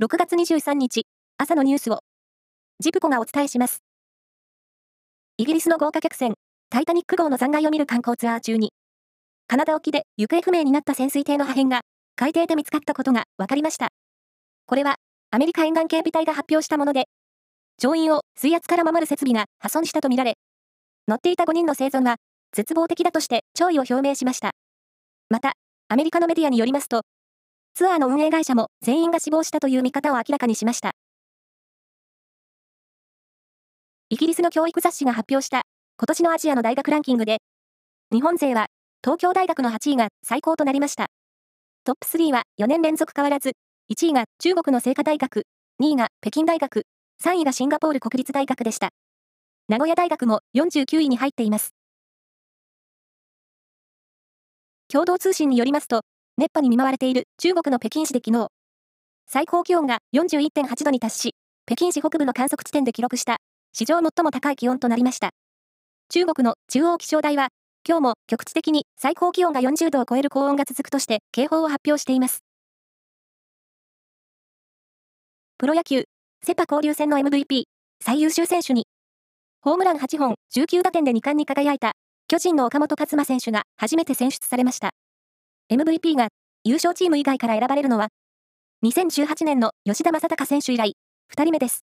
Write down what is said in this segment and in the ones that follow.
6月23日、朝のニュースを、ジプコがお伝えします。イギリスの豪華客船、タイタニック号の残骸を見る観光ツアー中に、カナダ沖で行方不明になった潜水艇の破片が、海底で見つかったことが分かりました。これは、アメリカ沿岸警備隊が発表したもので、乗員を水圧から守る設備が破損したとみられ、乗っていた5人の生存は、絶望的だとして弔意を表明しました。また、アメリカのメディアによりますと、ツアーの運営会社も全員が死亡したという見方を明らかにしました。イギリスの教育雑誌が発表した今年のアジアの大学ランキングで、日本勢は東京大学の8位が最高となりました。トップ3は4年連続変わらず、1位が中国の清華大学、2位が北京大学、3位がシンガポール国立大学でした。名古屋大学も49位に入っています。共同通信によりますと、熱波に見舞われている中国の北京市で昨日、最高気温が41.8度に達し、北京市北部の観測地点で記録した史上最も高い気温となりました。中国の中央気象台は、今日も局地的に最高気温が40度を超える高温が続くとして警報を発表しています。プロ野球、セパ交流戦の MVP、最優秀選手に、ホームラン8本、19打点で2冠に輝いた、巨人の岡本和真選手が初めて選出されました。MVP が優勝チーム以外から選ばれるのは、2018年の吉田正尚選手以来、2人目です。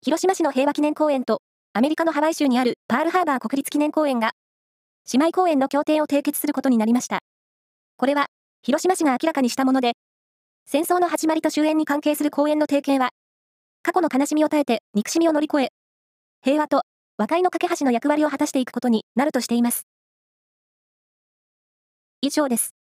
広島市の平和記念公園と、アメリカのハワイ州にあるパールハーバー国立記念公園が、姉妹公園の協定を締結することになりました。これは、広島市が明らかにしたもので、戦争の始まりと終焉に関係する公園の提携は、過去の悲しみを耐えて憎しみを乗り越え、平和と和解の架け橋の役割を果たしていくことになるとしています。以上です。